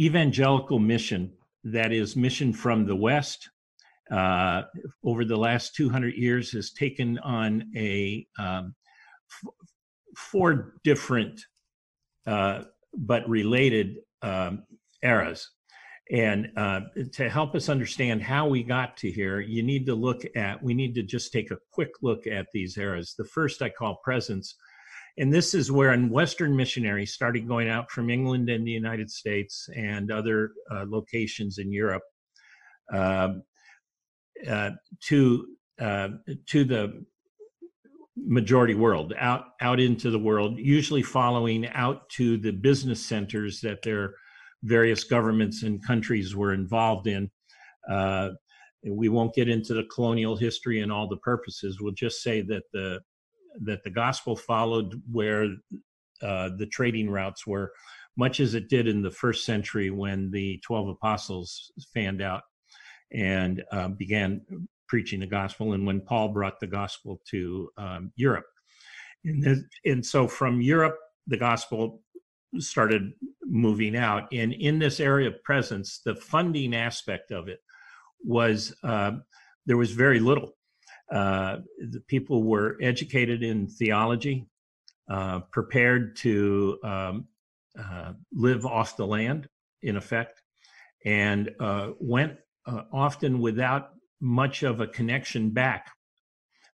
evangelical mission that is mission from the West. Uh, over the last 200 years, has taken on a um, f- four different uh, but related um, eras. And uh, to help us understand how we got to here, you need to look at, we need to just take a quick look at these eras. The first I call presence. And this is where Western missionaries started going out from England and the United States and other uh, locations in Europe um, uh, to uh, to the majority world, out out into the world, usually following out to the business centers that they're various governments and countries were involved in. Uh, we won't get into the colonial history and all the purposes. We'll just say that the that the gospel followed where uh, the trading routes were, much as it did in the first century when the twelve apostles fanned out and uh, began preaching the gospel, and when Paul brought the gospel to um, Europe. And, and so from Europe, the gospel started moving out. And in this area of presence, the funding aspect of it was uh, there was very little. Uh, the people were educated in theology, uh, prepared to um, uh, live off the land, in effect, and uh, went uh, often without much of a connection back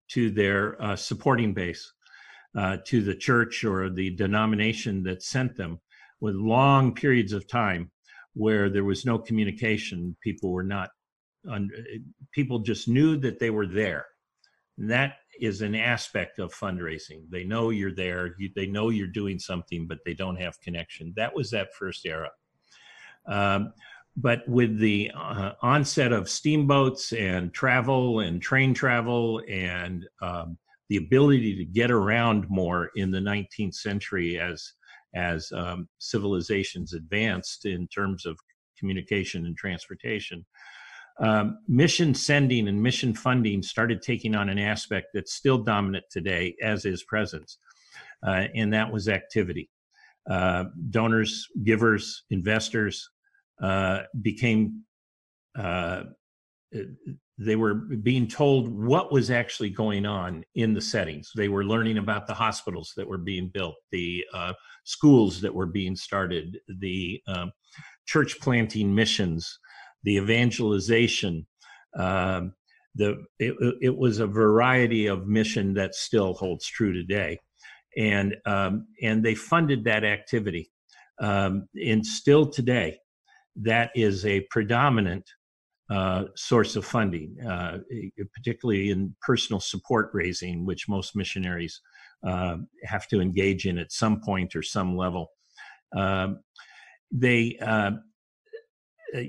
to their supporting base uh, to the church or the denomination that sent them with long periods of time where there was no communication. People were not people just knew that they were there and that is an aspect of fundraising they know you're there you, they know you're doing something but they don't have connection that was that first era um, but with the uh, onset of steamboats and travel and train travel and um, the ability to get around more in the 19th century as as um, civilizations advanced in terms of communication and transportation. Um, mission sending and mission funding started taking on an aspect that's still dominant today, as is presence, uh, and that was activity. Uh, donors, givers, investors uh, became uh, they were being told what was actually going on in the settings. They were learning about the hospitals that were being built, the uh, schools that were being started, the um, church planting missions, the evangelization. Um, the it, it, was a variety of mission that still holds true today, and um, and they funded that activity. Um, and still today, that is a predominant uh, source of funding, uh, particularly in personal support raising, which most missionaries uh, have to engage in at some point or some level. Um, they, uh,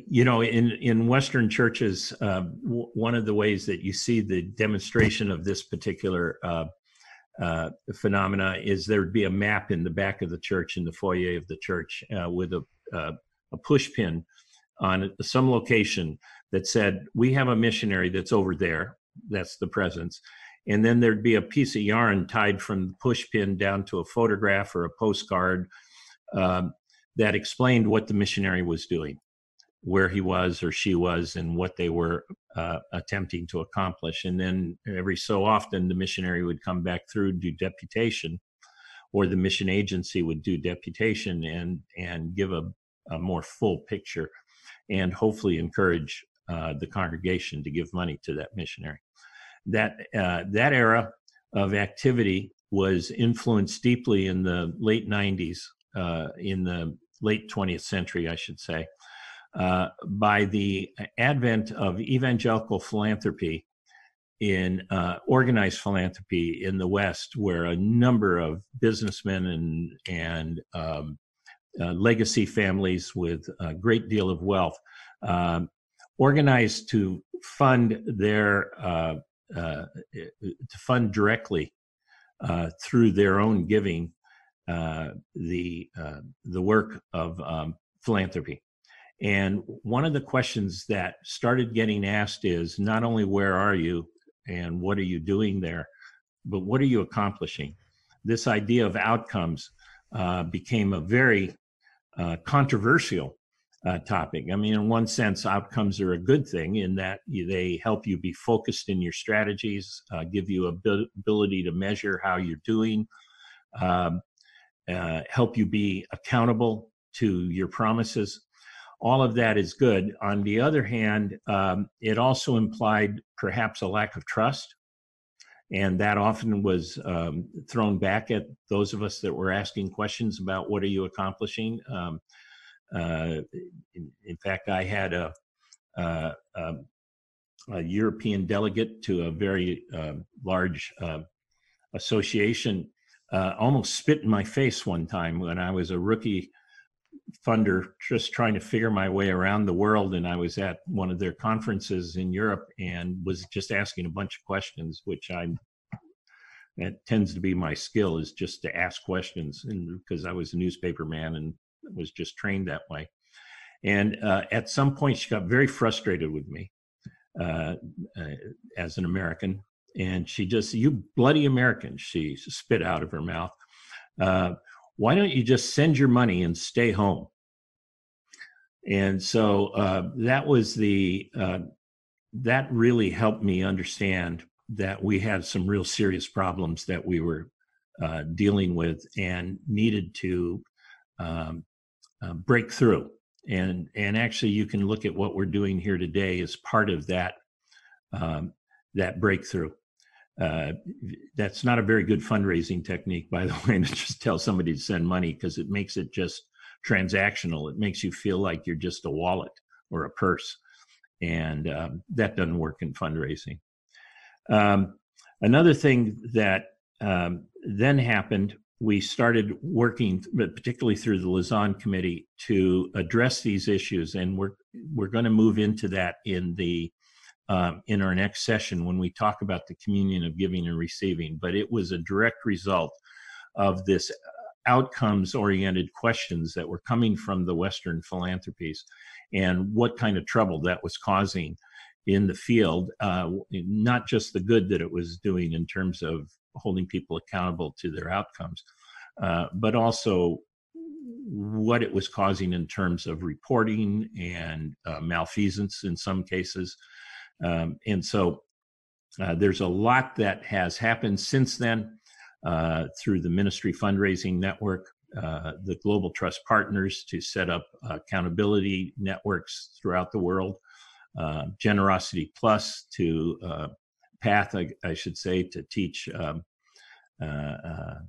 you know, in in Western churches, um, w- one of the ways that you see the demonstration of this particular uh, uh, phenomena is there would be a map in the back of the church in the foyer of the church with a a push pin on some location that said, We have a missionary that's over there. That's the presence. And then there'd be a piece of yarn tied from the push pin down to a photograph or a postcard um, that explained what the missionary was doing, where he was or she was, and what they were uh, attempting to accomplish. And then every so often, the missionary would come back through, do deputation, or the mission agency would do deputation and and give a, a more full picture and hopefully encourage uh, the congregation to give money to that missionary. That uh, that era of activity was influenced deeply in the late 90s, uh, in the late 20th century, I should say, uh, by the advent of evangelical philanthropy in uh, organized philanthropy in the West, where a number of businessmen and and um, uh, legacy families with a great deal of wealth um, organized to fund their uh, uh, to fund directly uh, through their own giving uh, the the work of um, philanthropy. And one of the questions that started getting asked is not only where are you and what are you doing there, but what are you accomplishing? This idea of outcomes uh, became a very controversial uh, topic. I mean, in one sense, outcomes are a good thing in that they help you be focused in your strategies, uh, give you ability to measure how you're doing, um, uh, help you be accountable to your promises. All of that is good. On the other hand, um, it also implied perhaps a lack of trust. And that often was um, thrown back at those of us that were asking questions about what are you accomplishing. Um, uh, in, in, fact, I had a, uh, um, a, European delegate to a very uh, large uh, association uh, almost spit in my face one time when I was a rookie funder just trying to figure my way around the world. And i was at one of their conferences in europe and was just asking a bunch of questions which i'm that tends to be my skill is just to ask questions. And because i was a newspaper man and was just trained that way. And uh, at some point she got very frustrated with me uh, uh, as an american. And she just you bloody american she spit out of her mouth. Uh, why don't you just send your money and stay home? And so uh, that was the, uh, that really helped me understand that we had some real serious problems that we were uh, dealing with and needed to um, uh, break through. And, and actually, you can look at what we're doing here today as part of that, um, that breakthrough. Uh, that's not a very good fundraising technique, by the way, to just tell somebody to send money because it makes it just transactional. It makes you feel like you're just a wallet or a purse. And um, that doesn't work in fundraising. Um, another thing that um, then happened, we started working, particularly through the Lausanne Committee, to address these issues. And we're, we're going to move into that in the um, in our next session when we talk about the communion of giving and receiving. But it was a direct result of this uh, outcomes oriented questions that were coming from the Western philanthropies and what kind of trouble that was causing in the field, uh, not just the good that it was doing in terms of holding people accountable to their outcomes, uh, but also what it was causing in terms of reporting and uh, malfeasance in some cases, um, and so uh, there's a lot that has happened since then uh, through the ministry fundraising network, uh, the Global Trust Partners to set up accountability networks throughout the world, uh, Generosity Plus to uh, Path, I, I, should say, to teach. Um, uh,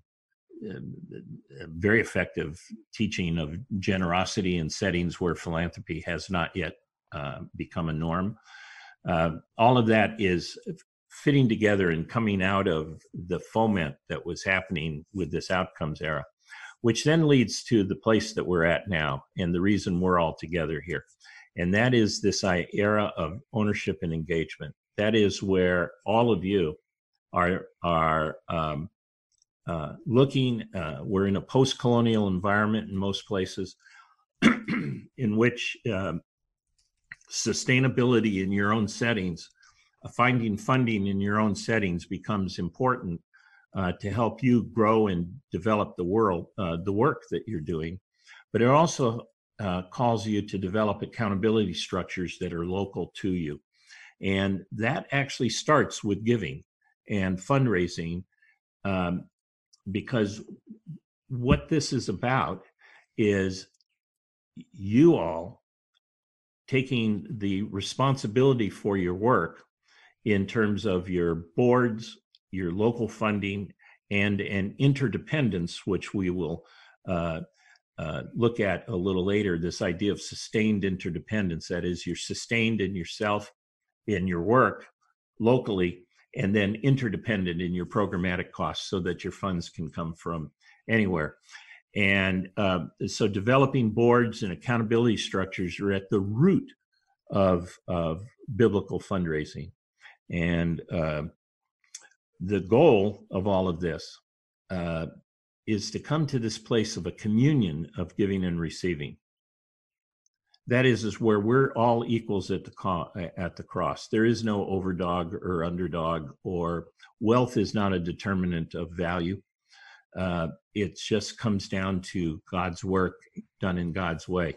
very effective teaching of generosity in settings where philanthropy has not yet become a norm. Uh, all of that is fitting together and coming out of the foment that was happening with this outcomes era, which then leads to the place that we're at now and the reason we're all together here. And that is this era of ownership and engagement. That is where all of you are are um, uh, looking. Uh, we're in a post-colonial environment in most places, in which um, sustainability in your own settings, uh, finding funding in your own settings becomes important uh, to help you grow and develop the world, uh, the work that you're doing. But it also uh, calls you to develop accountability structures that are local to you. And that actually starts with giving and fundraising um, because what this is about is you all taking the responsibility for your work in terms of your boards, your local funding, and an interdependence, which we will uh, uh, look at a little later. This idea of sustained interdependence that is, you're sustained in yourself, in your work locally, and then interdependent in your programmatic costs so that your funds can come from anywhere. And uh, so developing boards and accountability structures are at the root of, of biblical fundraising. And uh, the goal of all of this uh, is to come to this place of a communion of giving and receiving. That is, is where we're all equals at the co- at the cross. There is no overdog or underdog, or wealth is not a determinant of value. Uh, it just comes down to God's work done in God's way.